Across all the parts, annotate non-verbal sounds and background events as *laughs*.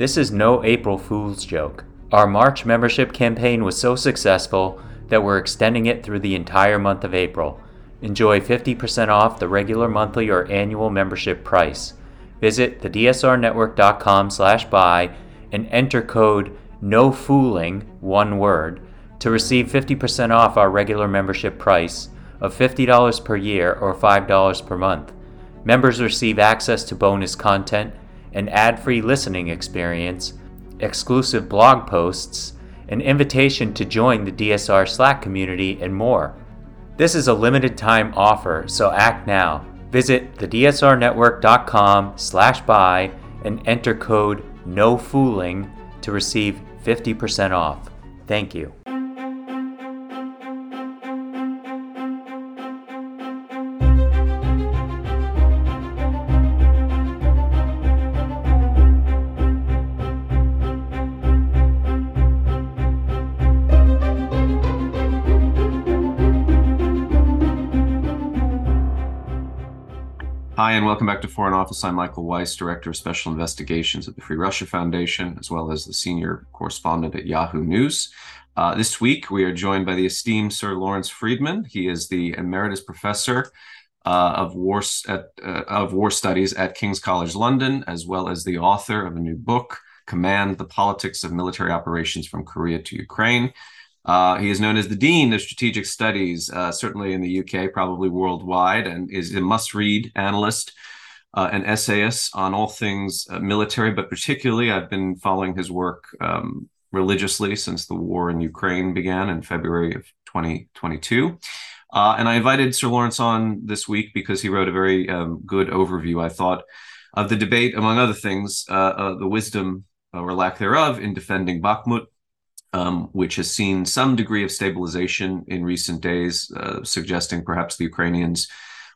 This is no April Fool's joke. Our March membership campaign was so successful that we're extending it through the entire month of April. Enjoy 50% off the regular monthly or annual membership price. Visit thedsrnetwork.com slash buy and enter code NOFOOLING, one word, to receive 50% off our regular membership price of $50 per year or $5 per month. Members receive access to bonus content, an ad-free listening experience, exclusive blog posts, an invitation to join the DSR Slack community, and more. This is a limited time offer, so act now. Visit thedsrnetwork.com slash buy and enter code NOFOOLING to receive 50% off. Thank you. Welcome back to Foreign Office. I'm Michael Weiss, Director of Special Investigations at the Free Russia Foundation, as well as the Senior Correspondent at Yahoo News. Uh, this week, we are joined by the esteemed Sir Lawrence Freedman. He is the Emeritus Professor uh, of, war, at, uh, of War Studies at King's College London, as well as the author of a new book, Command, The Politics of Military Operations from Korea to Ukraine. Uh, he is known as the Dean of Strategic Studies, uh, certainly in the UK, probably worldwide, and is a must read analyst uh, and essayist on all things uh, military, but particularly I've been following his work um, religiously since the war in Ukraine began in February of 2022. Uh, and I invited Sir Lawrence on this week because he wrote a very um, good overview, I thought, of the debate, among other things, uh, the wisdom or lack thereof in defending Bakhmut um, which has seen some degree of stabilization in recent days, uh, suggesting perhaps the Ukrainians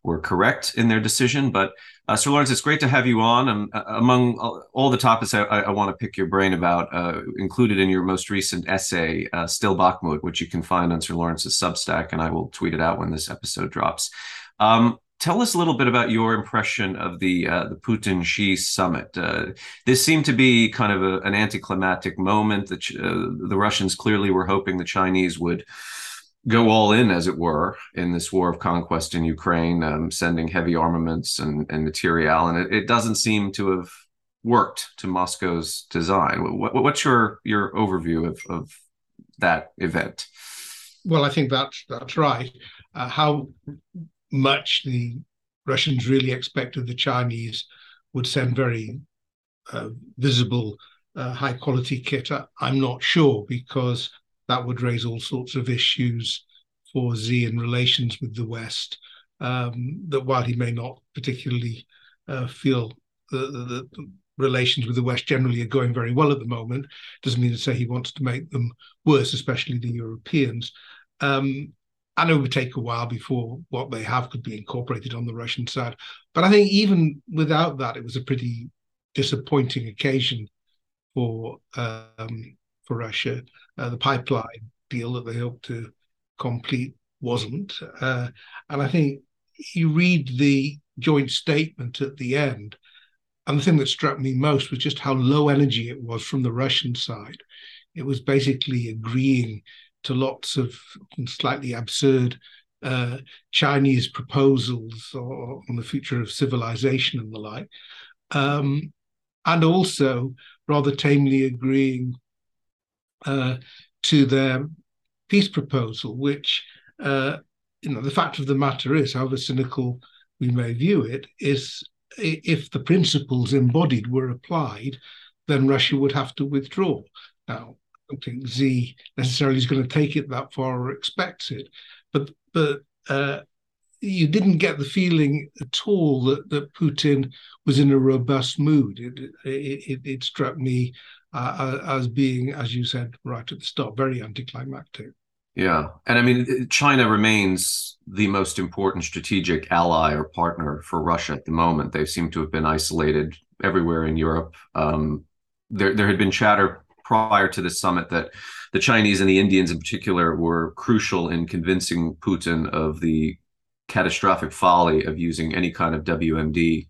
were correct in their decision. But uh, Sir Lawrence, it's great to have you on. Um, among all the topics I, I, want to pick your brain about, uh, included in your most recent essay, uh, Still Bakhmut, which you can find on Sir Lawrence's Substack, and I will tweet it out when this episode drops. Um, tell us a little bit about your impression of the uh, the Putin Xi summit. Uh, this seemed to be kind of a, an anticlimactic moment. That uh, the Russians clearly were hoping the Chinese would go all in, as it were, in this war of conquest in Ukraine, um, sending heavy armaments and, and material, and it, it, doesn't seem to have worked to Moscow's design. What, what's your your overview of, of that event? Well, I think that's that's right. Uh, how much the Russians really expected the Chinese would send very uh, visible, uh, high quality kit. I'm not sure because that would raise all sorts of issues for Xi in relations with the West. Um, that while he may not particularly uh, feel the, the, the, relations with the West generally are going very well at the moment, doesn't mean to say he wants to make them worse, especially the Europeans. Um, and it would take a while before what they have could be incorporated on the Russian side. But I think even without that, it was a pretty disappointing occasion for um, for Russia. Uh, the pipeline deal that they hoped to complete wasn't, uh, and I think you read the joint statement at the end, and the thing that struck me most was just how low energy it was from the Russian side. It was basically agreeing to lots of slightly absurd uh, Chinese proposals or, on the future of civilization and the like, um, and also rather tamely agreeing uh, to their peace proposal, which uh, you know the fact of the matter is, however cynical we may view it, is if the principles embodied were applied, then Russia would have to withdraw. Now, don't think Xi necessarily is going to take it that far or expects it. But but uh, you didn't get the feeling at all that, that Putin was in a robust mood. It it, it struck me uh, as being, as you said right at the start, very anticlimactic. Yeah, and I mean, China remains the most important strategic ally or partner for Russia at the moment. They seem to have been isolated everywhere in Europe. Um, there, there had been chatter prior to the summit that the Chinese and the Indians in particular were crucial in convincing Putin of the catastrophic folly of using any kind of WMD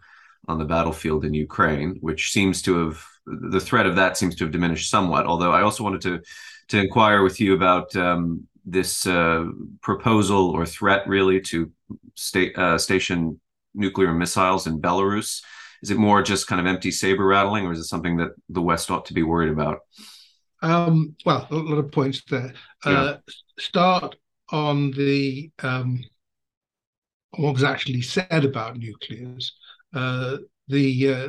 on the battlefield in Ukraine, which seems to have the threat of that seems to have diminished somewhat. Although I also wanted to to inquire with you about um, this uh, proposal or threat, really, to state uh, station nuclear missiles in Belarus. Is it more just kind of empty saber rattling, or is it something that the West ought to be worried about? Um, well, a lot of points there. Yeah. Uh, start on the um, what was actually said about nuclears. Uh, the uh,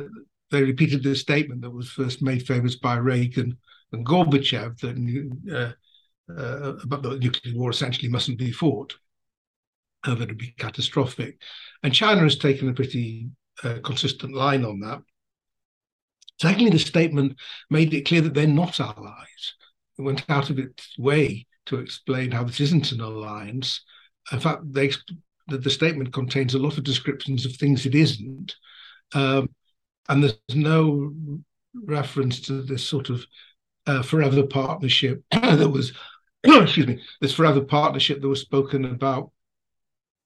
they repeated the statement that was first made famous by Reagan and Gorbachev that uh, uh, about the nuclear war essentially mustn't be fought, uh, that would be catastrophic. And China has taken a pretty uh, consistent line on that. Secondly, the statement made it clear that they're not allies. It went out of its way to explain how this isn't an alliance. In fact, they, the, the statement contains a lot of descriptions of things it isn't. Um, and there's no reference to this sort of uh, forever partnership *coughs* that was, *coughs* excuse me, this forever partnership that was spoken about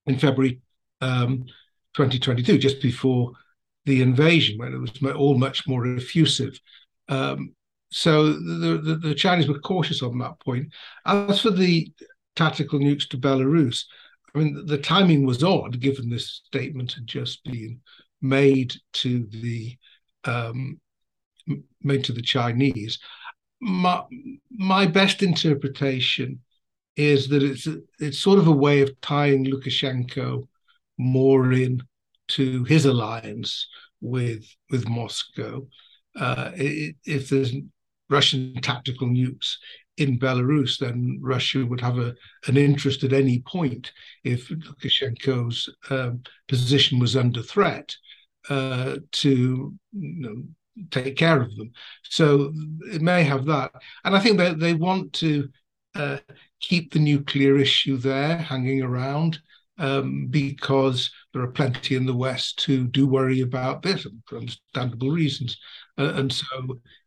in February um, 2022, just before the invasion, when it was all much more effusive. Um, so the, the, the, Chinese were cautious on that point. As for the tactical nukes to Belarus, I mean, the timing was odd, given this statement had just been made to the um, made to the Chinese. My my best interpretation is that it's it's sort of a way of tying Lukashenko more in to his alliance with with Moscow. Uh, if there's Russian tactical nukes in Belarus, then Russia would have a, an interest at any point if Lukashenko's um, position was under threat uh, to you know, take care of them. So it may have that, and I think that they want to uh, keep the nuclear issue there hanging around um, because there are plenty in the West who do worry about this for understandable reasons, uh, and so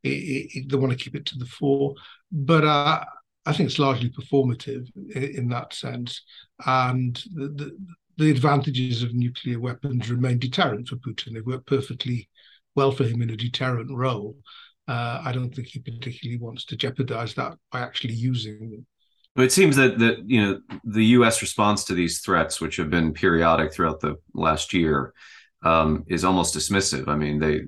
it, it, they want to keep it to the fore. But uh, I think it's largely performative in, in that sense, and the, the, the advantages of nuclear weapons remain deterrent for Putin. They work perfectly well for him in a deterrent role. Uh, I don't think he particularly wants to jeopardize that by actually using them. It seems that that you know the U.S. response to these threats, which have been periodic throughout the last year, um, is almost dismissive. I mean, they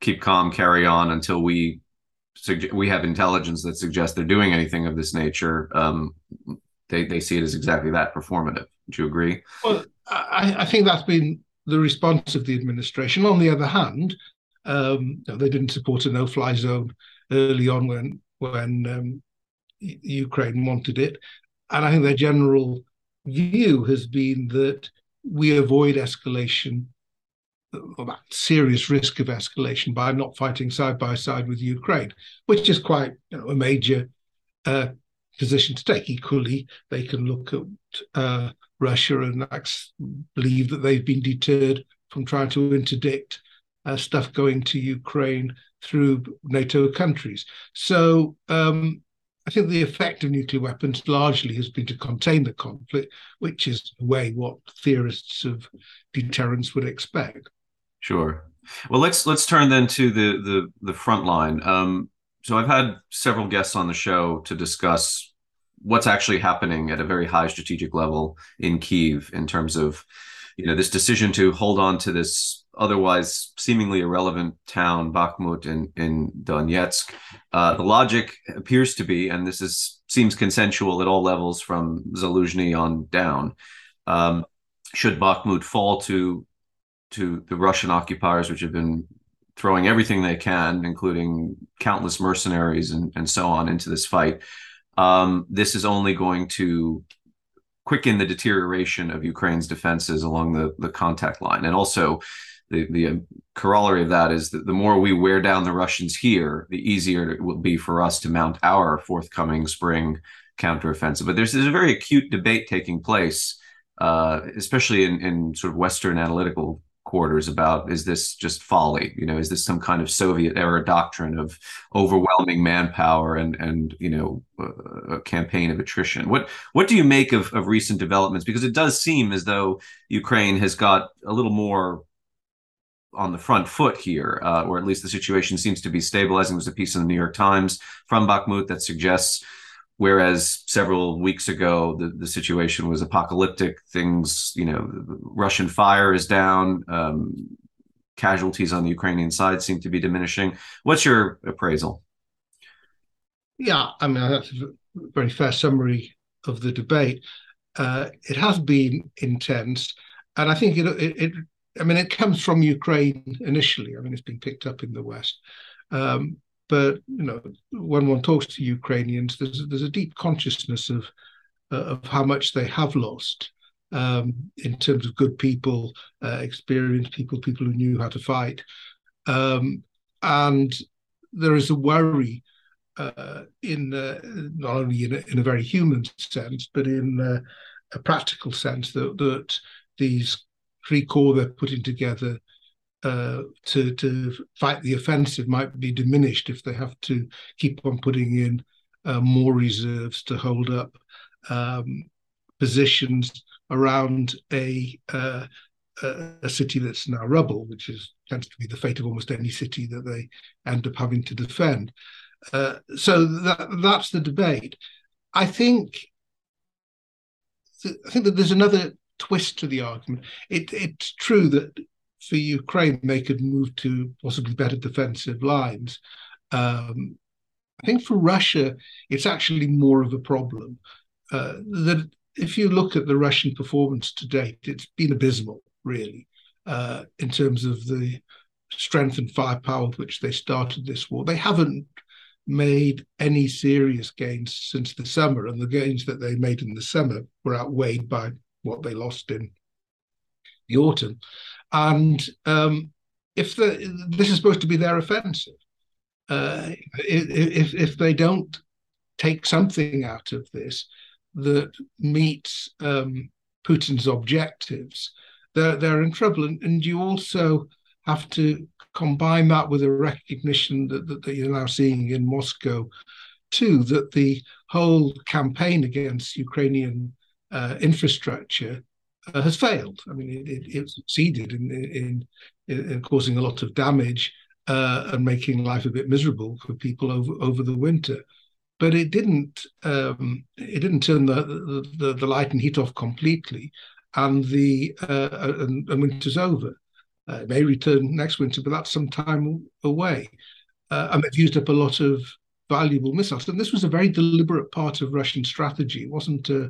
keep calm, carry on until we we have intelligence that suggests they're doing anything of this nature. Um, they they see it as exactly that performative. Do you agree? Well, I, I think that's been the response of the administration. On the other hand, um, they didn't support a no-fly zone early on when when um, Ukraine wanted it, and I think their general view has been that we avoid escalation, serious risk of escalation, by not fighting side by side with Ukraine, which is quite you know, a major uh, position to take. Equally, they can look at uh, Russia and believe that they've been deterred from trying to interdict uh, stuff going to Ukraine through NATO countries. So um, I think the effect of nuclear weapons largely has been to contain the conflict, which is the way what theorists of deterrence would expect. Sure. Well, let's let's turn then to the the the front line. Um, so I've had several guests on the show to discuss what's actually happening at a very high strategic level in Kiev in terms of you know this decision to hold on to this otherwise seemingly irrelevant town Bakhmut in in Donetsk. Uh, the logic appears to be, and this is seems consensual at all levels from Zaluzhny on down. Um, should Bakhmut fall to to the Russian occupiers, which have been throwing everything they can, including countless mercenaries and, and so on, into this fight, um, this is only going to quicken the deterioration of Ukraine's defenses along the, the contact line. And also, the, the um, corollary of that is that the more we wear down the Russians here, the easier it will be for us to mount our forthcoming spring counteroffensive. But there's, there's a very acute debate taking place, uh, especially in, in sort of Western analytical quarters about is this just folly? You know is this some kind of soviet era doctrine of overwhelming manpower and and you know a campaign of attrition? What what do you make of, of recent developments? Because it does seem as though ukraine has got a little more on the front foot here, uh, or at least the situation seems to be stabilizing. There's a piece in the New York Times from Bakhmut that suggests, whereas several weeks ago the, the situation was apocalyptic, things, you know, Russian fire is down, um, casualties on the Ukrainian side seem to be diminishing. What's your appraisal? Yeah, I mean, that's a very fair summary of the debate. Uh, it has been intense, and I think it, it, it, I mean, it comes from Ukraine initially. I mean, it's been picked up in the West, um, but you know, when one talks to Ukrainians, there's there's a deep consciousness of uh, of how much they have lost um, in terms of good people, uh, experienced people, people who knew how to fight, um, and there is a worry uh, in uh, not only in a, in a, very human sense, but in uh, a practical sense that that these three corps they're putting together uh, to to fight the offensive might be diminished if they have to keep on putting in uh, more reserves to hold up um, positions around a, uh, a city that's now rubble, which is tends to be the fate of almost any city that they end up having to defend. Uh, so that, that's the debate. I think I think that there's another twist to the argument. It, it's true that for Ukraine they could move to possibly better defensive lines. Um, I think for Russia it's actually more of a problem. Uh, that if you look at the Russian performance to date, it's been abysmal, really, uh, in terms of the strength and firepower with which they started this war. They haven't made any serious gains since the summer, and the gains that they made in the summer were outweighed by what they lost in the autumn. And um, if the, this is supposed to be their offensive, uh, if if they don't take something out of this that meets um, Putin's objectives, they're they're in trouble. And, and you also have to combine that with a recognition that, that, that, you're now seeing in Moscow, too, that the whole campaign against Ukrainian uh, infrastructure uh, has failed. I mean, it, it, it succeeded in, in, in, causing a lot of damage uh, and making life a bit miserable for people over, over the winter. But it didn't. Um, it didn't turn the, the, the light and heat off completely, and the uh, and, and winter's over. Uh, it may return next winter, but that's some time away. Uh, and they've used up a lot of valuable missiles. And this was a very deliberate part of Russian strategy. It wasn't a, uh,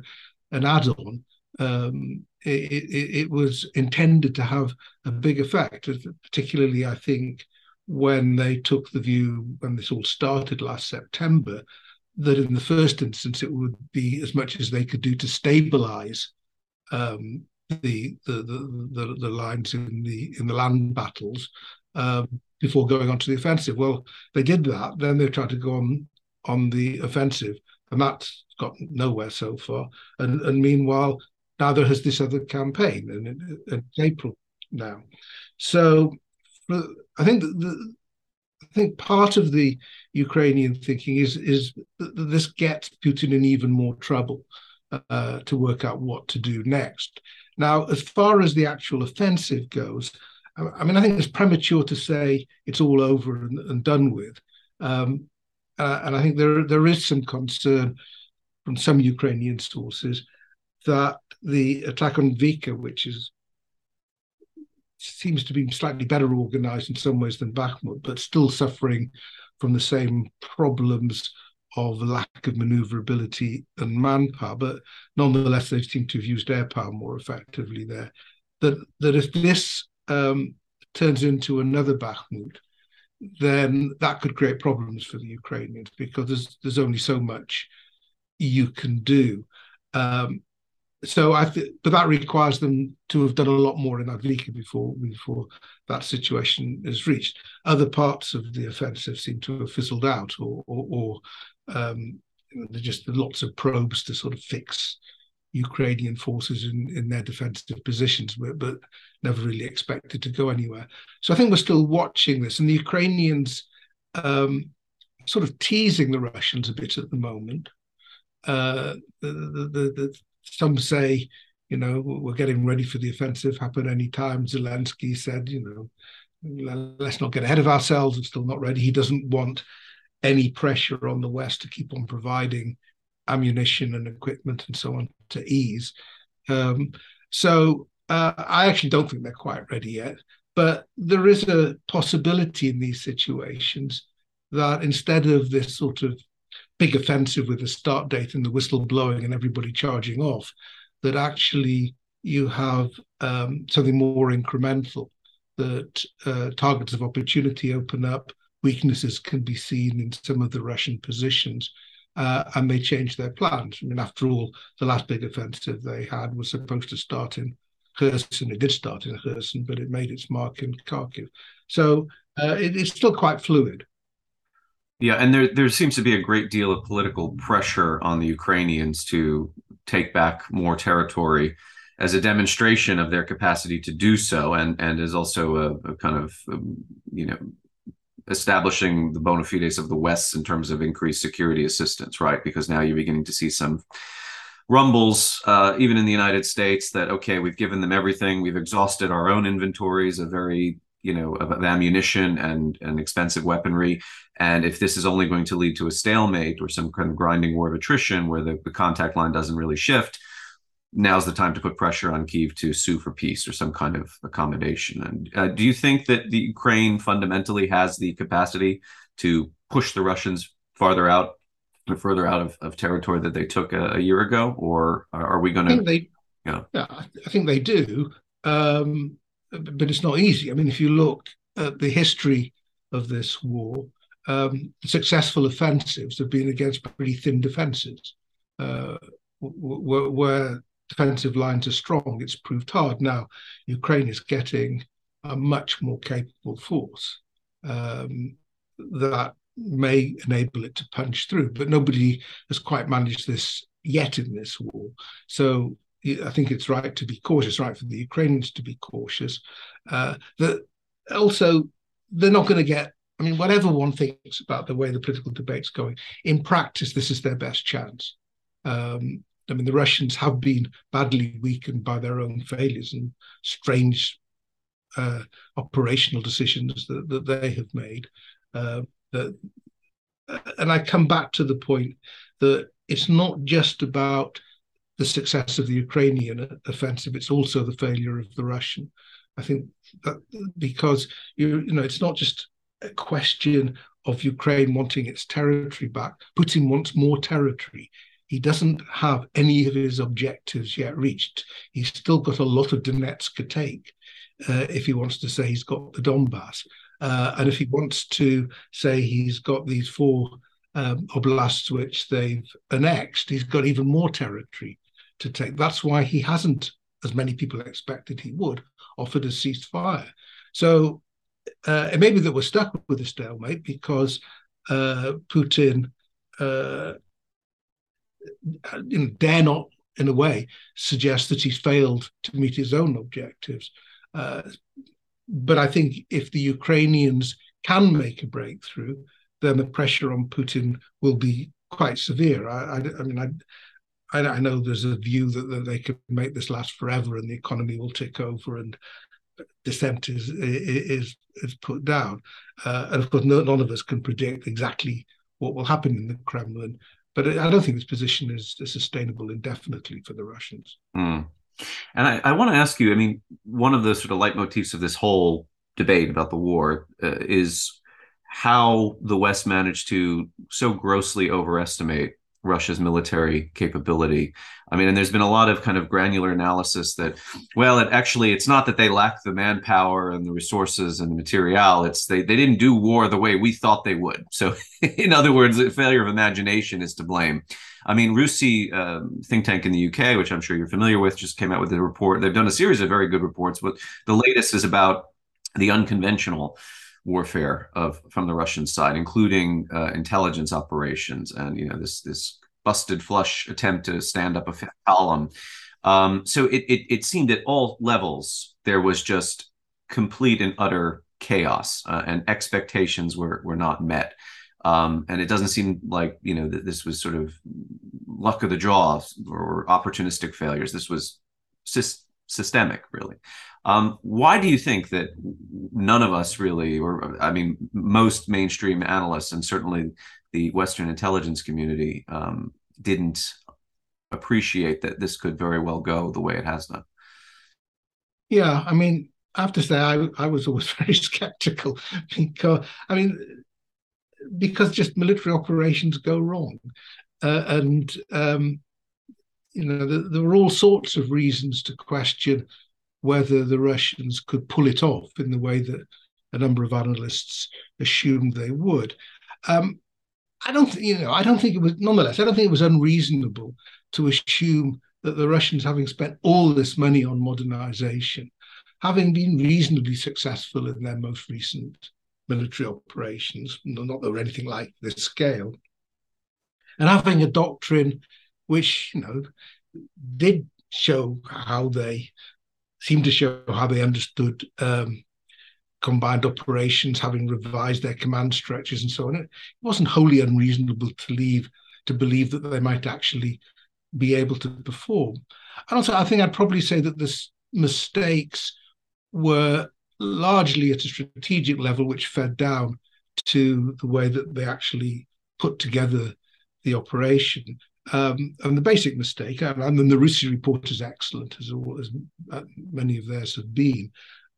an add-on. Um, it, it, it, was intended to have a big effect, particularly, I think, when they took the view, when this all started last September, that in the first instance it would be as much as they could do to stabilize um, the, the the, the the lines in the in the land battles um, before going on to the offensive. Well, they did that. Then they tried to go on on the offensive, and that's got nowhere so far. And and meanwhile, now there has this other campaign, and April now. So I think the, I think part of the Ukrainian thinking is is that this gets Putin in even more trouble uh, to work out what to do next. Now, as far as the actual offensive goes, I mean, I think it's premature to say it's all over and, and done with. Um, uh, and I think there there is some concern from some Ukrainian sources that the attack on Avdiivka, which is seems to be slightly better organized in some ways than Bakhmut, but still suffering from the same problems of lack of maneuverability and manpower, but nonetheless they seem to have used air power more effectively there. That that if this um, turns into another Bakhmut, then that could create problems for the Ukrainians because there's there's only so much you can do. Um, so I think, but that requires them to have done a lot more in Avdiivka before before that situation is reached. Other parts of the offensive seem to have fizzled out, or or, or um, there's just lots of probes to sort of fix Ukrainian forces in, in their defensive positions, but, but never really expected to go anywhere. So I think we're still watching this, and the Ukrainians um, sort of teasing the Russians a bit at the moment. Uh, the, the, the, some say, you know, we're getting ready for the offensive, happen any time. Zelensky said, you know, let's not get ahead of ourselves. We're still not ready. He doesn't want any pressure on the West to keep on providing ammunition and equipment and so on to ease. Um, so uh, I actually don't think they're quite ready yet. But there is a possibility in these situations that instead of this sort of big offensive with a start date and the whistle blowing and everybody charging off, that actually you have um, something more incremental, that uh, targets of opportunity open up, weaknesses can be seen in some of the Russian positions, uh, and they change their plans. I mean, after all, the last big offensive they had was supposed to start in Kherson. It did start in Kherson, but it made its mark in Kharkiv. So uh, it, it's still quite fluid. Yeah, and there there seems to be a great deal of political pressure on the Ukrainians to take back more territory as a demonstration of their capacity to do so, and and is also a, a kind of um, you know establishing the bona fides of the West in terms of increased security assistance, right? Because now you're beginning to see some rumbles, uh, even in the United States, that okay, we've given them everything, we've exhausted our own inventories of very you know of, ammunition and and expensive weaponry and if this is only going to lead to a stalemate or some kind of grinding war of attrition where the, the contact line doesn't really shift now's the time to put pressure on Kiev to sue for peace or some kind of accommodation. And uh, do you think that the Ukraine fundamentally has the capacity to push the Russians farther out or further out of, of territory that they took a, a year ago, or are we going to? They, yeah, I think they do. Um, but it's not easy. I mean, if you look at the history of this war, um, successful offensives have been against pretty thin defenses. Uh, where, where, defensive lines are strong, it's proved hard. Now, Ukraine is getting a much more capable force um, that may enable it to punch through, but nobody has quite managed this yet in this war. So I think it's right to be cautious, right for the Ukrainians to be cautious. Uh, that also they're not going to get. I mean, whatever one thinks about the way the political debate's going, in practice, this is their best chance. Um, I mean, the Russians have been badly weakened by their own failures and strange uh, operational decisions that, that they have made. Uh, that, and I come back to the point that it's not just about the success of the Ukrainian offensive; it's also the failure of the Russian. I think that because you you know it's not just a question of Ukraine wanting its territory back. Putin wants more territory. He doesn't have any of his objectives yet reached. He's still got a lot of Donetsk to take uh, if he wants to say he's got the Donbass. Uh, and if he wants to say he's got these four um, oblasts which they've annexed, he's got even more territory to take. That's why he hasn't, as many people expected he would, offered a ceasefire. So uh, it may be that we're stuck with a stalemate because uh, Putin uh, dare not, in a way, suggest that he's failed to meet his own objectives. Uh, but I think if the Ukrainians can make a breakthrough, then the pressure on Putin will be quite severe. I, I, I mean, I, I, know there's a view that, that they could make this last forever and the economy will tick over and dissent is is is put down. Uh, and of course, no, none of us can predict exactly what will happen in the Kremlin. But I don't think this position is, is sustainable indefinitely for the Russians. Mm. And I, I want to ask you. I mean, one of the sort of leitmotifs of this whole debate about the war uh, is how the West managed to so grossly overestimate Russia's military capability. I mean, and there's been a lot of kind of granular analysis that, well, it actually it's not that they lack the manpower and the resources and the material. It's they they didn't do war the way we thought they would. So, *laughs* in other words, the failure of imagination is to blame. I mean, RUSI uh, think tank in the UK, which I'm sure you're familiar with, just came out with a report. They've done a series of very good reports, but the latest is about the unconventional warfare of from the Russian side, including uh, intelligence operations and you know this this busted flush attempt to stand up a column. Um, so it, it it seemed at all levels there was just complete and utter chaos, uh, and expectations were were not met. Um, and it doesn't seem like you know that this was sort of luck of the draw or opportunistic failures. This was systemic, really. Um, why do you think that none of us really, or I mean, most mainstream analysts and certainly the Western intelligence community um, didn't appreciate that this could very well go the way it has done? Yeah, I mean, I have to say, I, I was always *laughs* very skeptical because, I mean, because just military operations go wrong. Uh, and, um, you know, the, there were all sorts of reasons to question whether the Russians could pull it off in the way that a number of analysts assumed they would. Um, I don't, you know, I don't think it was. Nonetheless, I don't think it was unreasonable to assume that the Russians, having spent all this money on modernization, having been reasonably successful in their most recent military operations, not that were anything like this scale, and having a doctrine which, you know, did show how they seemed to show how they understood um, combined operations, having revised their command structures and so on. It wasn't wholly unreasonable to leave to believe that they might actually be able to perform. And also, I think I'd probably say that the mistakes were largely at a strategic level, which fed down to the way that they actually put together the operation. Um, and the basic mistake, and, the RUSI report is excellent, as, all, as uh, many of theirs have been,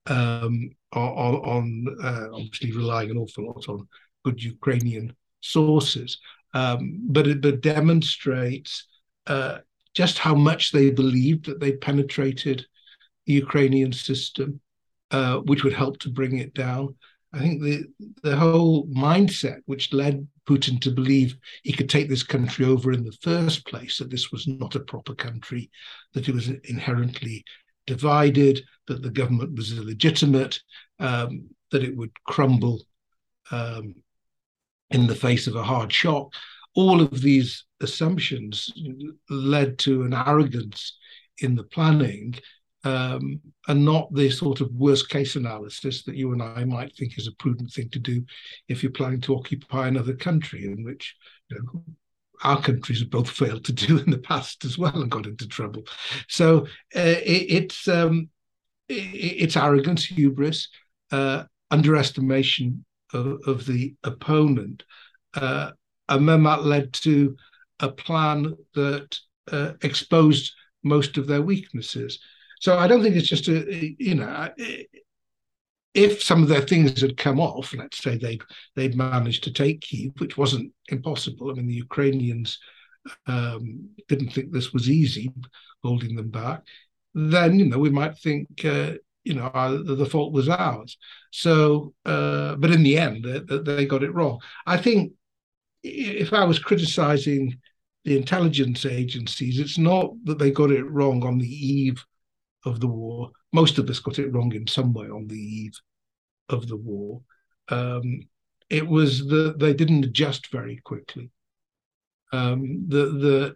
um, on, on uh, obviously relying an awful lot on good Ukrainian sources. Um, but it but demonstrates uh, just how much they believed that they penetrated the Ukrainian system, uh, which would help to bring it down. I think the the whole mindset which led Putin to believe he could take this country over in the first place, that this was not a proper country, that it was inherently divided, that the government was illegitimate, um, that it would crumble um, in the face of a hard shock. All of these assumptions led to an arrogance in the planning um, and not the sort of worst case analysis that you and I might think is a prudent thing to do if you're planning to occupy another country, in which you know, our countries have both *laughs* failed to do in the past as well and got into trouble. So uh, it, it's um, it, it's arrogance, hubris, uh, underestimation of, of, the opponent, uh, and then that led to a plan that uh, exposed most of their weaknesses. So I don't think it's just a you know if some of their things had come off, let's say they'd they'd managed to take Kiev, which wasn't impossible. I mean, the Ukrainians um, didn't think this was easy, holding them back. Then you know we might think uh, you know the fault was ours. So, uh, but in the end, they, they got it wrong. I think if I was criticizing the intelligence agencies, it's not that they got it wrong on the eve of the war. Most of us got it wrong in some way on the eve of the war. Um, it was that they didn't adjust very quickly. Um, the the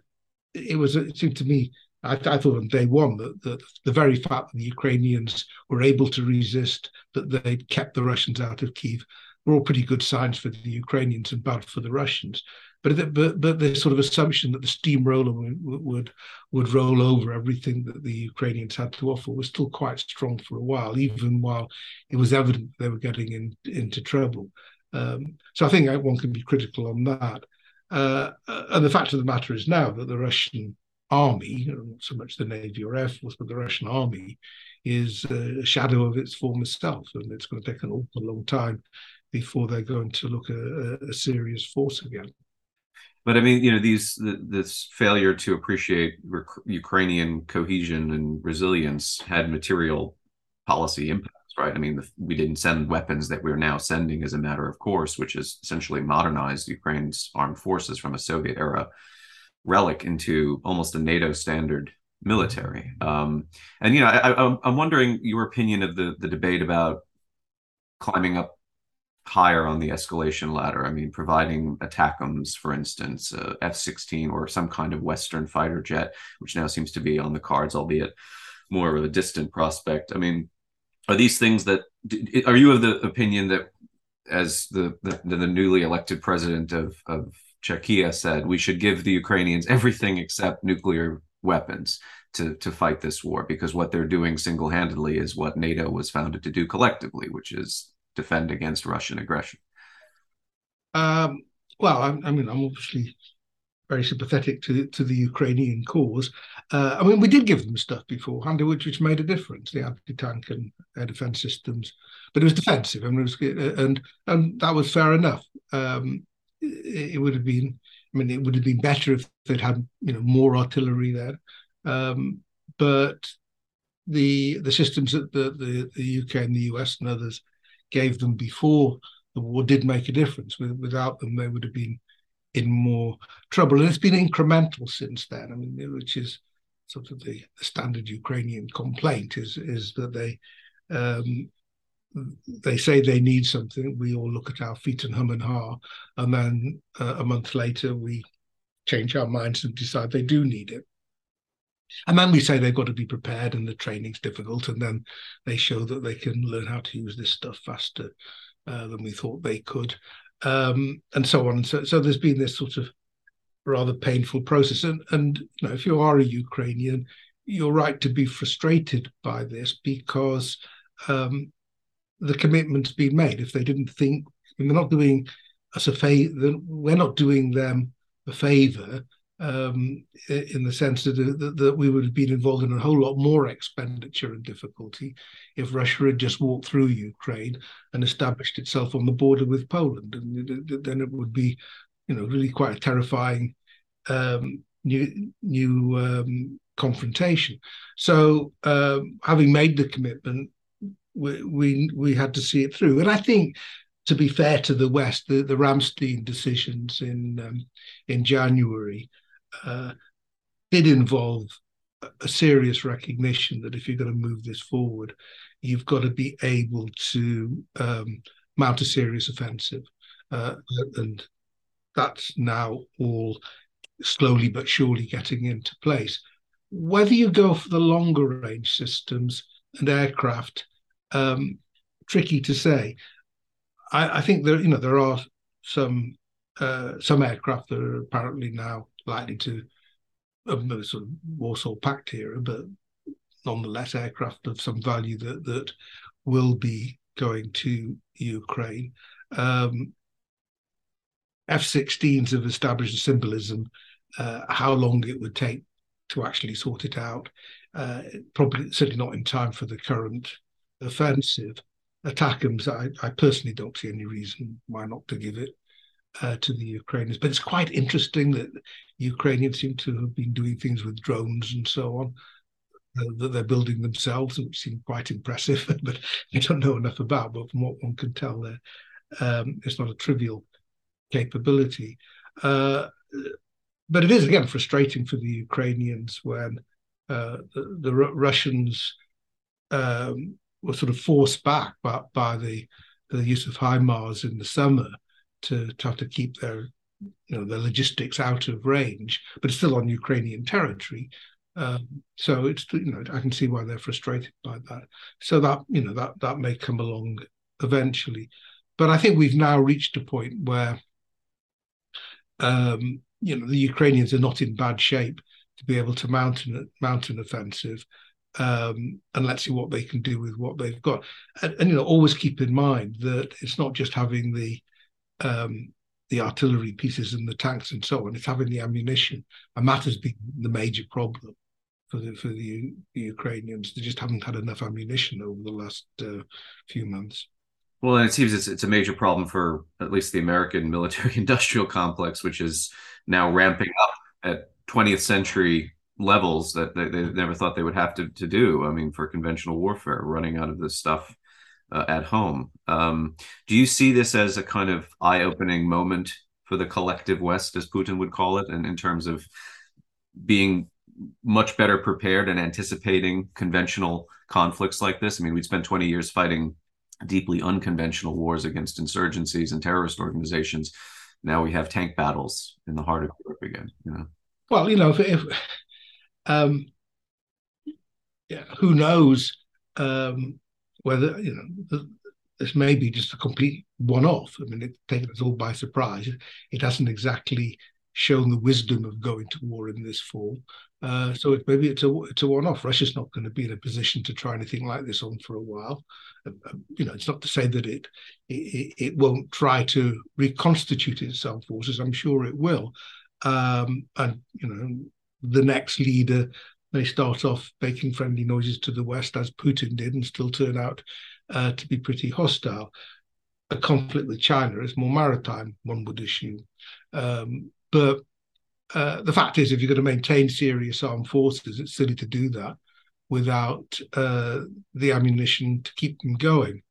it was it seemed to me I, I thought on day one that, that the very fact that the Ukrainians were able to resist, that they'd kept the Russians out of Kiev, were all pretty good signs for the Ukrainians and bad for the Russians. But but but the sort of assumption that the steamroller would, would would roll over everything that the Ukrainians had to offer was still quite strong for a while, even while it was evident they were getting in, into trouble. Um, so I think one can be critical on that. Uh, and the fact of the matter is now that the Russian army, not so much the Navy or Air Force, but the Russian army, is a shadow of its former self, and it's going to take an awful long time before they're going to look a, a serious force again. But I mean, you know, these this failure to appreciate rec- Ukrainian cohesion and resilience had material policy impacts, right? I mean, the, we didn't send weapons that we're now sending as a matter of course, which has essentially modernized Ukraine's armed forces from a Soviet era relic into almost a NATO standard military. Um, and you know, I, am wondering your opinion of the the debate about climbing up higher on the escalation ladder. I mean, providing ATACMS, for instance, uh, F 16 or some kind of Western fighter jet, which now seems to be on the cards, albeit more of a distant prospect. I mean, are these things that are you of the opinion that as the the, the newly elected president of, of Czechia said, we should give the Ukrainians everything except nuclear weapons to to fight this war because what they're doing single-handedly is what NATO was founded to do collectively, which is defend against Russian aggression. Um, well, I, I, mean, I'm obviously very sympathetic to to the Ukrainian cause. Uh, I mean, we did give them stuff beforehand, which which made a difference, the anti-tank and air defense systems, but it was defensive, it was, and and that was fair enough. Um, it, it would have been I mean, it would have been better if they'd had you know more artillery there, um, but the the systems that the, the, the UK and the US and others gave them before the war did make a difference. Without them, they would have been in more trouble, and it's been incremental since then. I mean, which is sort of the, the standard Ukrainian complaint is is that they um, they say they need something, we all look at our feet and hum and ha, and then uh, a month later we change our minds and decide they do need it. And then we say they've got to be prepared and the training's difficult, and then they show that they can learn how to use this stuff faster uh, than we thought they could, um, and so on. So, so there's been this sort of rather painful process. And, and you know, if you are a Ukrainian, you're right to be frustrated by this because um, the commitment's been made. If they didn't think, they're not doing us a favor, we're not doing them a favor um, in the sense that, that, that, we would have been involved in a whole lot more expenditure and difficulty if Russia had just walked through Ukraine and established itself on the border with Poland. And then it would be, you know, really quite a terrifying um, new new um, confrontation. So, um, having made the commitment, we, we we had to see it through. And I think, to be fair to the West, the, the Ramstein decisions in um, in January uh, did involve a serious recognition that if you're going to move this forward, you've got to be able to um, mount a serious offensive, uh, and that's now all slowly but surely getting into place. Whether you go for the longer range systems and aircraft um, tricky to say. I, I, think there, you know, there are some uh, some aircraft that are apparently now likely to of the sort of Warsaw Pact era, but nonetheless aircraft of some value that that will be going to Ukraine. Um, F-16s have established a symbolism. Uh, how long it would take to actually sort it out? Uh, probably certainly not in time for the current offensive ATACMS, I, I personally don't see any reason why not to give it uh, to the Ukrainians. But it's quite interesting that Ukrainians seem to have been doing things with drones and so on. Uh, that they're building themselves, which seem quite impressive, *laughs* but I don't know enough about. But from what one can tell, there um, it's not a trivial capability. Uh, but it is again frustrating for the Ukrainians when uh, the, the Russians um, were sort of forced back by, by the the use of HIMARS in the summer to try to keep their you know their logistics out of range, but it's still on Ukrainian territory. Um, so it's you know I can see why they're frustrated by that. So that you know that that may come along eventually, but I think we've now reached a point where um, you know the Ukrainians are not in bad shape to be able to mount an mount an offensive um, and let's see what they can do with what they've got. And, and, you know, always keep in mind that it's not just having the um, the artillery pieces and the tanks and so on; it's having the ammunition, and that has been the major problem for the for the, the Ukrainians. They just haven't had enough ammunition over the last uh, few months. Well, and it seems it's, it's a major problem for at least the American *laughs* military-industrial complex, which is now ramping up at 20th century levels that they, they, never thought they would have to, to do. I mean, for conventional warfare, running out of this stuff uh, at home. Um, do you see this as a kind of eye opening moment for the collective West, as Putin would call it, and in terms of being much better prepared and anticipating conventional conflicts like this? I mean, we'd spent 20 years fighting deeply unconventional wars against insurgencies and terrorist organizations. Now we have tank battles in the heart of Europe again. You know. Well, you know, if, if um, yeah, who knows um, whether you know this may be just a complete one-off. I mean, it's taken us all by surprise. It hasn't exactly shown the wisdom of going to war in this fall. Uh, so it, maybe it's a it's a one-off. Russia's not going to be in a position to try anything like this on for a while. Uh, uh, you know, it's not to say that it, it, it won't try to reconstitute its armed forces. I'm sure it will. Um, and you know, the next leader may start off making friendly noises to the West, as Putin did, and still turn out uh, to be pretty hostile. A conflict with China is more maritime, one would assume. Um, but uh, the fact is, if you're going to maintain serious armed forces, it's silly to do that without uh, the ammunition to keep them going.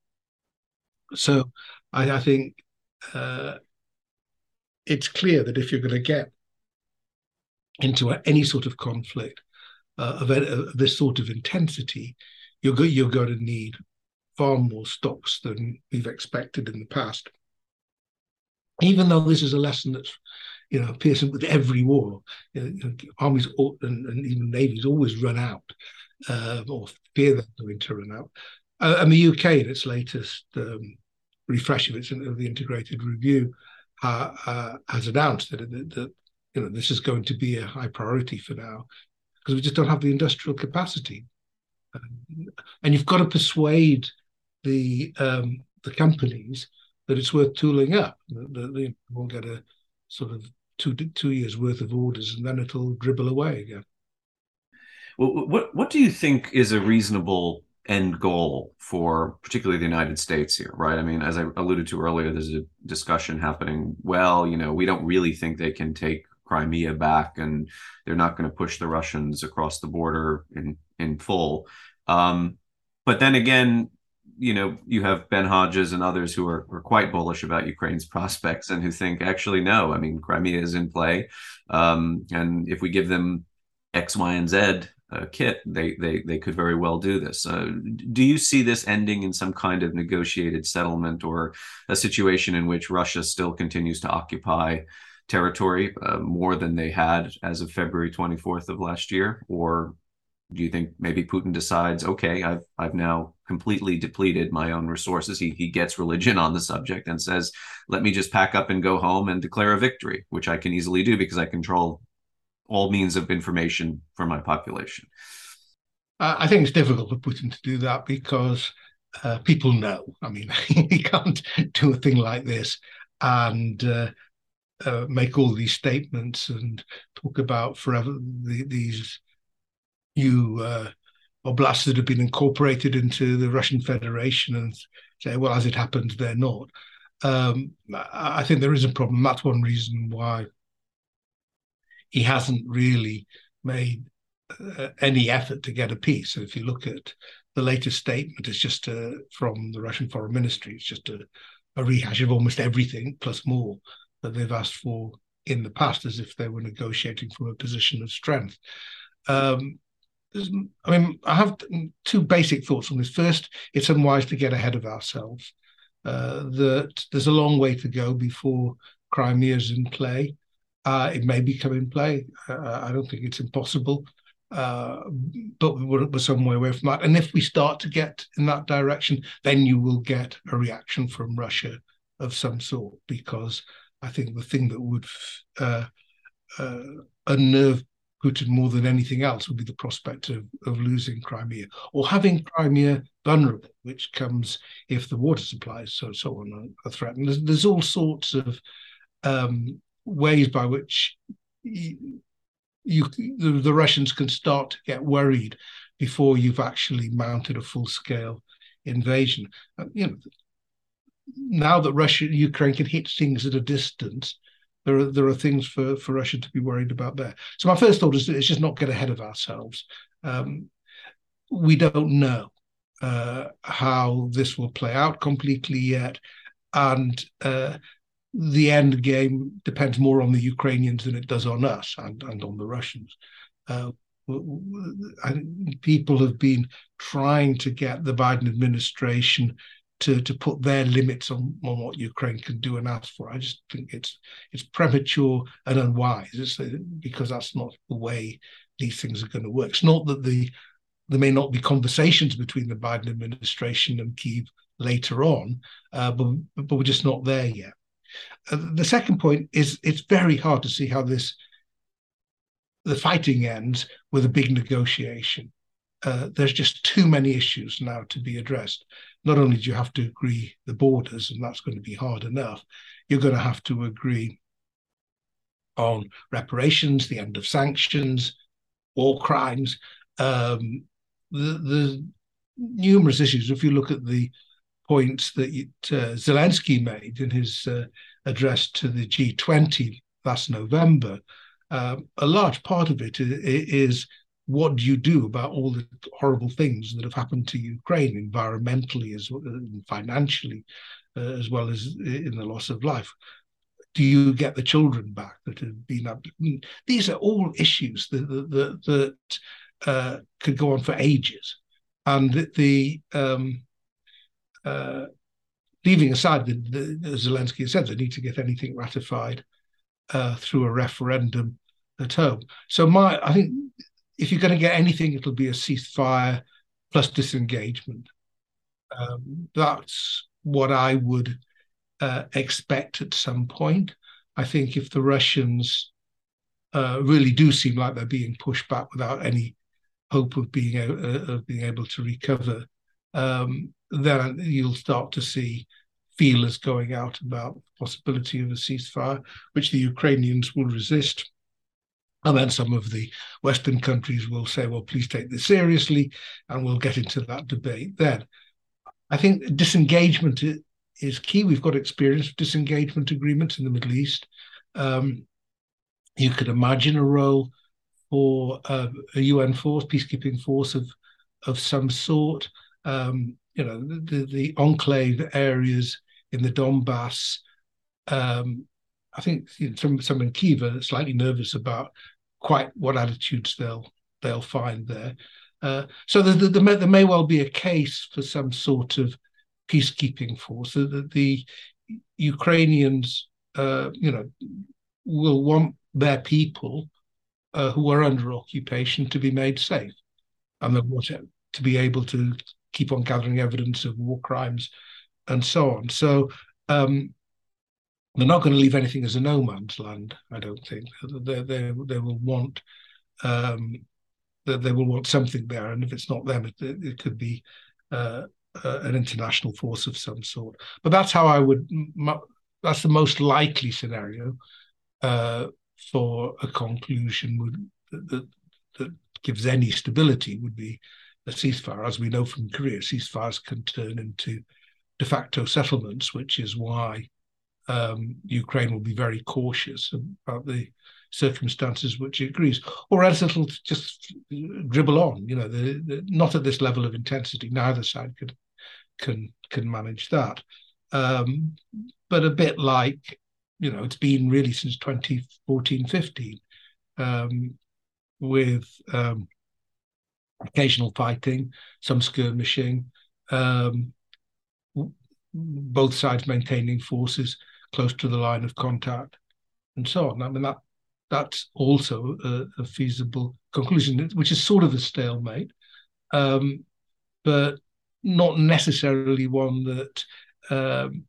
So I, I think uh, it's clear that if you're going to get into any sort of conflict uh, of, of, this sort of intensity, you're, go- you're going to need far more stocks than we've expected in the past. Even though this is a lesson that's you know, Pearson with every war, you know, armies and, and, even navies always run out uh, or fear they're going to run out. Uh, and the UK, in its latest um, refresh of its of the integrated review, uh, uh, has announced that, that, that, you know this is going to be a high priority for now because we just don't have the industrial capacity, and you've got to persuade the um, the companies that it's worth tooling up. They won't get a sort of two two years worth of orders, and then it'll dribble away again. Well, what what do you think is a reasonable end goal for particularly the United States here, right? I mean, as I alluded to earlier, there's a discussion happening. Well, you know, we don't really think they can take Crimea back, and they're not going to push the Russians across the border in in full. Um, but then again, you know, you have Ben Hodges and others who are, are quite bullish about Ukraine's *laughs* prospects and who think actually no. I mean, Crimea is in play, um, and if we give them X, Y, and Z uh, kit, they they they could very well do this. Uh, do you see this ending in some kind of negotiated settlement or a situation in which Russia still continues to occupy territory uh, more than they had as of February 24th of last year, or do you think maybe Putin decides, okay, I've I've now completely depleted my own resources? He he gets religion on the subject and says, let me just pack up and go home and declare a victory, which I can easily do because I control all means of information for my population. I think it's difficult for Putin to do that because uh, people know. I mean, *laughs* he can't do a thing like this and uh, uh make all these statements and talk about forever the, these new uh, oblasts that have been incorporated into the Russian Federation and say, well, as it happens, they're not. Um, I think there is a problem. That's one reason why he hasn't really made uh, any effort to get a peace. So if you look at the latest statement, it's just uh, from the Russian Foreign Ministry. It's just a, a rehash of almost everything plus more that they've asked for in the past, as if they were negotiating from a position of strength. Um, I mean, I have two basic thoughts on this. First, it's unwise to get ahead of ourselves. Uh, that there's a long way to go before Crimea is in play. Uh, it may become in play. Uh, I don't think it's impossible, uh, but we're, we're some way away from that. And if we start to get in that direction, then you will get a reaction from Russia of some sort, because I think the thing that would uh, uh, unnerve Putin more than anything else would be the prospect of, of losing Crimea or having Crimea vulnerable, which comes if the water supplies so so on are, threatened. There's, there's, all sorts of um, ways by which you, you the, the, Russians can start to get worried before you've actually mounted a full scale invasion. Uh, you know, now that Russia and Ukraine can hit things at a distance, there are there are things for for Russia to be worried about there. So my first thought is it's just not get ahead of ourselves. Um, we don't know uh, how this will play out completely yet, and uh, the end game depends more on the Ukrainians than it does on us and, and on the Russians. Uh, people have been trying to get the Biden administration to to put their limits on, on what Ukraine can do and ask for. I just think it's it's premature and unwise. It's uh, because that's not the way these things are going to work. It's not that the there may not be conversations between the Biden administration and Kiev later on, uh, but but we're just not there yet. Uh, the second point is it's very hard to see how this the fighting ends with a big negotiation. Uh, there's just too many issues now to be addressed. Not only do you have to agree the borders, and that's going to be hard enough, you're going to have to agree on reparations, the end of sanctions, war crimes, um, the, the numerous issues. If you look at the points that uh, Zelensky made in his uh, address to the G20 last November, um, a large part of it is what do you do about all the horrible things that have happened to Ukraine environmentally as well, financially, uh, as well as in the loss of life? Do you get the children back that have been up? These are all issues that that, that uh, could go on for ages, and the, the um, uh, leaving aside the, the, Zelensky has said they need to get anything ratified uh, through a referendum at home. So my, I think if you're going to get anything, it'll be a ceasefire plus disengagement. Um, that's what I would uh, expect at some point. I think if the Russians uh, really do seem like they're being pushed back without any hope of being uh, of being able to recover, um, then you'll start to see feelers going out about the possibility of a ceasefire, which the Ukrainians will resist. And then some of the Western countries will say, well, please take this seriously, and we'll get into that debate then. I think disengagement is key. We've got experience of disengagement agreements in the Middle East. Um, you could imagine a role for uh, a UN force, peacekeeping force of of some sort. Um, you know, the, the enclave areas in the Donbass. Um, I think you know, some some in Kiev are slightly nervous about quite what attitudes they'll they'll find there. Uh, so there, there, may, there, may, well be a case for some sort of peacekeeping force. The, the Ukrainians, uh, you know, will want their people uh, who are under occupation to be made safe, and they want to be able to keep on gathering evidence of war crimes and so on. So um, they're not going to leave anything as a no man's land. I don't think they they they will want um, they, they will want something there, and if it's not them, it, it could be uh, uh, an international force of some sort. But that's how I would. That's the most likely scenario uh, for a conclusion would that, that gives any stability would be a ceasefire. As we know from Korea, ceasefires can turn into de facto settlements, which is why um, Ukraine will be very cautious about the circumstances which it agrees, or else it'll just dribble on. You know, the, the, not at this level of intensity. Neither side can can can manage that. Um, but a bit like, you know, it's been really since 2014, 15, um, with um, occasional fighting, some skirmishing, um, both sides maintaining forces close to the line of contact, and so on. I mean that that's also a, a feasible conclusion, which is sort of a stalemate, um, but not necessarily one that um,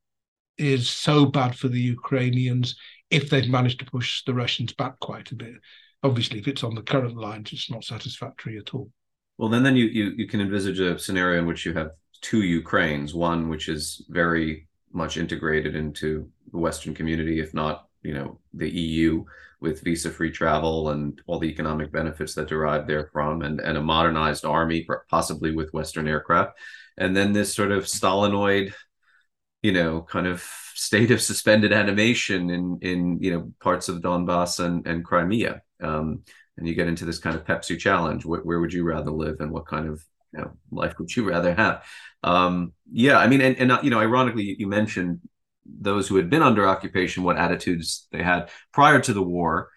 is so bad for the Ukrainians if they've managed to push the Russians back quite a bit. Obviously, if it's on the current lines, it's not satisfactory at all. Well, then, then you, you you can envisage a scenario in which you have two Ukraines, one which is very much integrated into the Western community, if not, you know, the EU with visa-free travel and all the economic benefits that derive therefrom, and, and a modernized army, possibly with Western aircraft, and then this sort of Stalinoid, you know, kind of state of suspended animation in in you know parts of Donbass and and Crimea. Um, and you get into this kind of Pepsi challenge. Where would you rather live, and what kind of know, life would you rather have? Um, yeah, I mean, and, and you know, ironically, you mentioned those who had been under occupation, what attitudes they had prior to the war.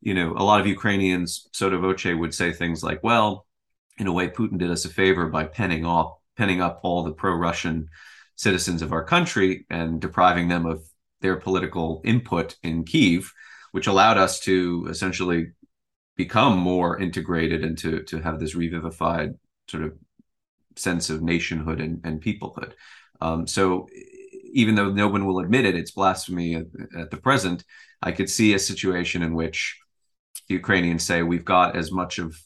You know, a lot of Ukrainians, sotto voce, would say things like, "Well, in a way, Putin did us a favor by penning off, penning up all the pro-Russian citizens of our country and depriving them of their political input in Kiev, which allowed us to essentially become more integrated and to to have this revivified sort of sense of nationhood and, and peoplehood. Um, so, even though no one will admit it, it's blasphemy at, at the present. I could see a situation in which the Ukrainians say we've got as much of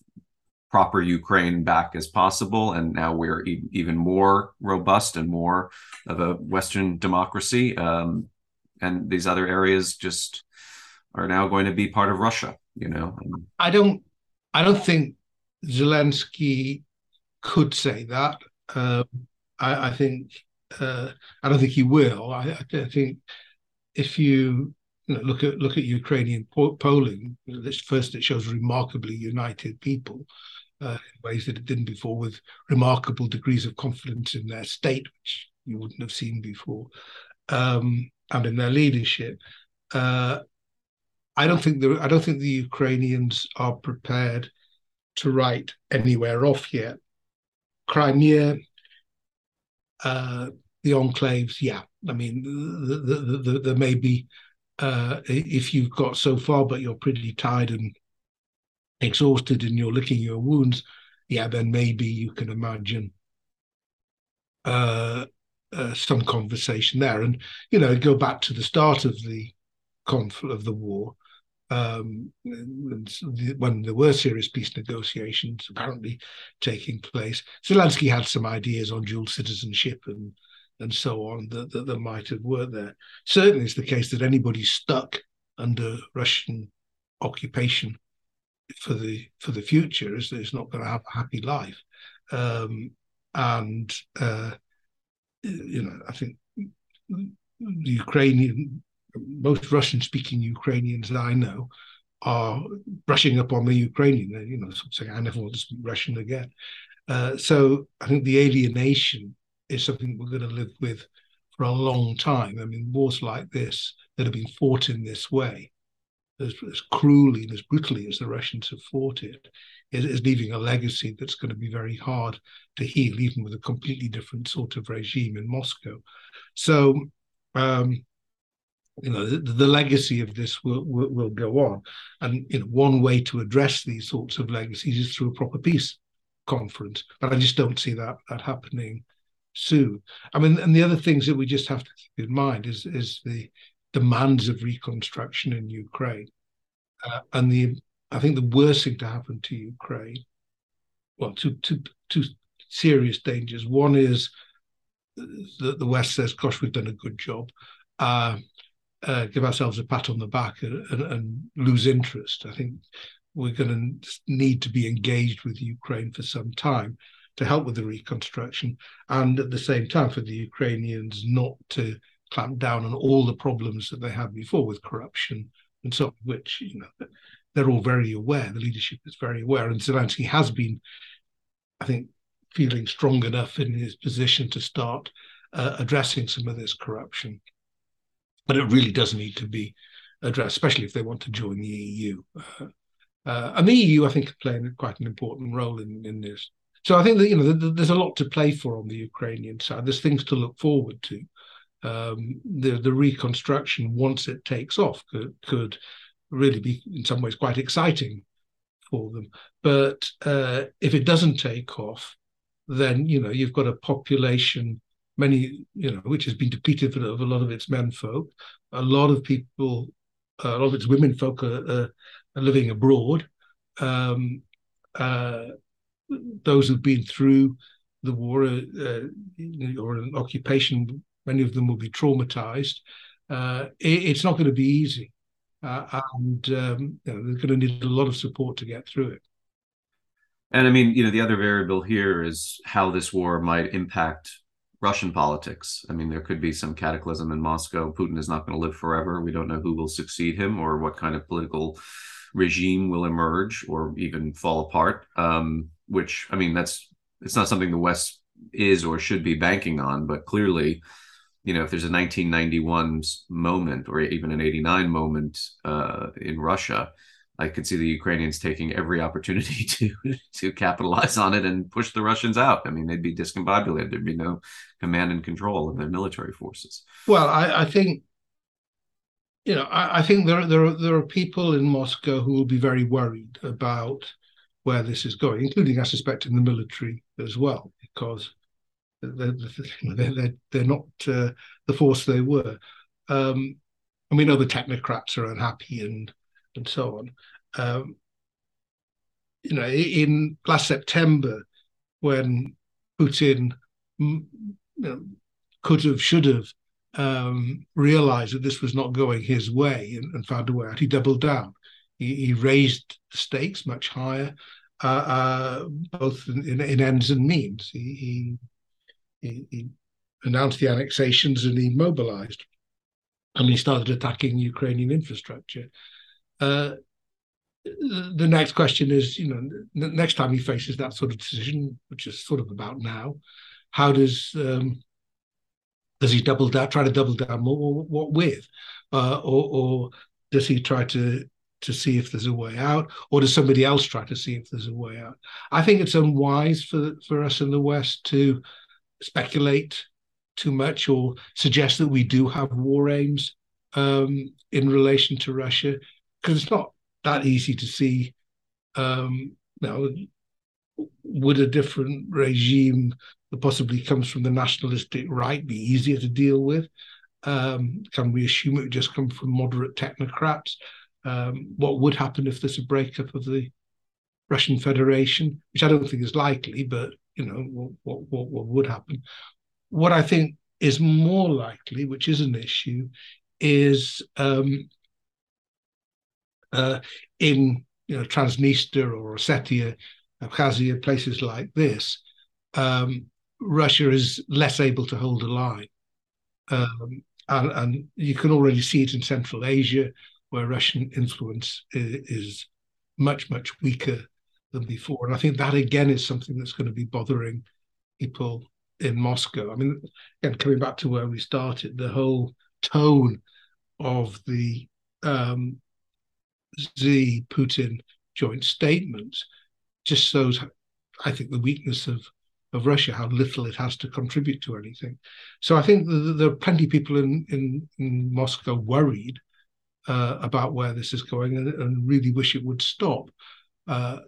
proper Ukraine back as possible, and now we're e- even more robust and more of a Western democracy. Um, and these other areas just are now going to be part of Russia. You know, I don't, I don't think Zelensky could say that. Um, I, I, think uh, I don't think he will. I, I think if you you know, look at look at Ukrainian po- polling. first, it shows remarkably united people uh, in ways that it didn't before, with remarkable degrees of confidence in their state, which you wouldn't have seen before, um, and in their leadership. Uh, I don't think the I don't think the Ukrainians are prepared to write anywhere off yet. Crimea, uh, the enclaves, yeah. I mean, the, the, the, there may be uh, if you've got so far, but you're pretty tired and exhausted and you're licking your wounds, yeah, then maybe you can imagine uh, uh, some conversation there. And, you know, go back to the start of the conflict of the war, um, when there were serious peace negotiations apparently taking place. Zelensky had some ideas on dual citizenship and and so on that, that, that might have worked there. Certainly, it's the case that anybody stuck under Russian occupation for the for the future is, is not going to have a happy life. Um, and uh, you know, I think the Ukrainian, most Russian-speaking Ukrainians that I know are brushing up on the Ukrainian. You know, saying I never want to speak Russian again. Uh, so I think the alienation is something we're going to live with for a long time. I mean, wars like this that have been fought in this way, as, as cruelly and as brutally as the Russians have fought it, is, is, leaving a legacy that's going to be very hard to heal, even with a completely different sort of regime in Moscow. So, um, you know, the, the, legacy of this will, will, will go on, and you know, one way to address these sorts of legacies is through a proper peace conference. But I just don't see that that happening soon. I mean, and the other things that we just have to keep in mind is is the demands of reconstruction in Ukraine, uh, and the I think the worst thing to happen to Ukraine, well, two two two serious dangers. One is that the West says, "Gosh, we've done a good job." Uh, uh, give ourselves a pat on the back and, and, lose interest. I think we're going to need to be engaged with Ukraine for some time to help with the reconstruction, and at the same time for the Ukrainians not to clamp down on all the problems that they had before with corruption and so on, which you know they're all very aware. The leadership is very aware, and Zelensky has been, I think, feeling strong enough in his position to start uh, addressing some of this corruption. But it really does need to be addressed, especially if they want to join the EU. Uh, uh, and the EU, I think, is playing quite an important role in, in this. So I think that you know there's a lot to play for on the Ukrainian side. There's things to look forward to. Um, the the reconstruction once it takes off could, could really be in some ways quite exciting for them. But uh, if it doesn't take off, then you know you've got a population many you know which has been depleted of a lot of its men folk. A lot of people, a lot of its women folk are, are, are living abroad. Um, uh, those who've been through the war uh, or an occupation, many of them will be traumatized. Uh, it, it's not going to be easy. Uh, and um, you know, they're going to need a lot of support to get through it. And I mean, you know, the other variable here is how this war might impact Russian politics. I mean, there could be some cataclysm in Moscow. Putin is not going to live forever. We don't know who will succeed him or what kind of political regime will emerge or even fall apart. Um, which I mean, that's it's not something the West is or should be banking on, but clearly, you know, if there's a 1991 moment or even an 89 moment uh, in Russia, I could see the Ukrainians taking every opportunity *laughs* to to capitalize on it and push the Russians out. I mean, they'd be discombobulated. There'd be no command and control of their military forces. Well, I, I think you know, I, I, think there there are, there are people in Moscow who will be very worried about where this is going, including, I suspect, in the military as well, because *laughs* they're, they're, they're not uh, the force they were. Um, and we know the technocrats are unhappy and and so on. Um, you know, in last September, when Putin you know, could have, should have um, realized that this was not going his way and, and, found a way out, he doubled down. He, he raised the stakes much higher, uh, uh, both in, in, ends and means. He, he, he, announced the annexations and he mobilized. And he started attacking Ukrainian infrastructure. Uh, the next question is, you know, the next time he faces that sort of decision, which is sort of about now, how does um, does he double down, try to double down more? What with, uh, or, or does he try to to see if there's a way out, or does somebody else try to see if there's a way out? I think it's unwise for for us in the West to speculate too much or suggest that we do have war aims um, in relation to Russia, because it's not that easy to see. Um, would a different regime that possibly comes from the nationalistic right be easier to deal with? Um, can we assume it would just come from moderate technocrats? Um, what would happen if there's a breakup of the Russian Federation, which I don't think is likely, but you know what, what, what would happen? What I think is more likely, which is an issue, is um, uh, in you know Transnistria or Ossetia, Abkhazia, places like this, um, Russia is less able to hold a line. Um, and, and, you can already see it in Central Asia, where Russian influence is, is, much, much weaker than before. And I think that again is something that's going to be bothering people in Moscow. I mean, again, coming back to where we started, the whole tone of the um, Xi Putin joint statements just shows, I think, the weakness of of Russia, how little it has to contribute to anything. So I think there are plenty of people in in, in Moscow worried uh, about where this is going and, and, really wish it would stop. Uh,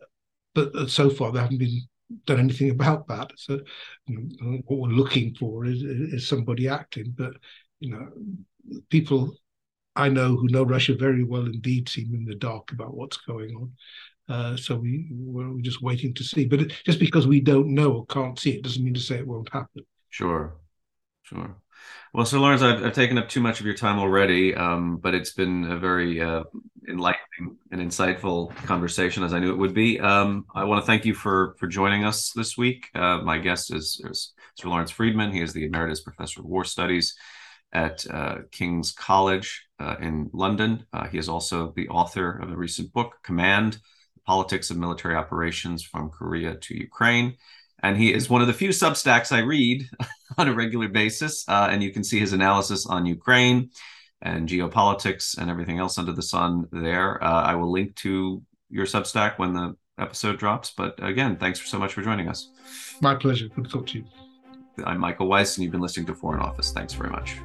but uh, so far, they haven't been done anything about that. So you know, what we're looking for is, is somebody acting. But you know, people I know who know Russia very well indeed seem in the dark about what's going on. Uh, so we we're just waiting to see. But just because we don't know or can't see it doesn't mean to say it won't happen. Sure, sure. Well, so Lawrence, I've, I've taken up too much of your time already, um, but it's been a very uh, enlightening and insightful conversation, as I knew it would be. Um, I want to thank you for for joining us this week. Uh, my guest is, is Sir Lawrence Freedman. He is the Emeritus Professor of War Studies at uh, King's College uh, in London. Uh, he is also the author of a recent book, Command Politics of Military Operations from Korea to Ukraine. And he is one of the few Substacks I read *laughs* on a regular basis. Uh, and you can see his analysis on Ukraine and geopolitics and everything else under the sun there. Uh, I will link to your Substack when the episode drops. But again, thanks so much for joining us. My pleasure. Good to talk to you. I'm Michael Weiss, and you've been listening to Foreign Office. Thanks very much.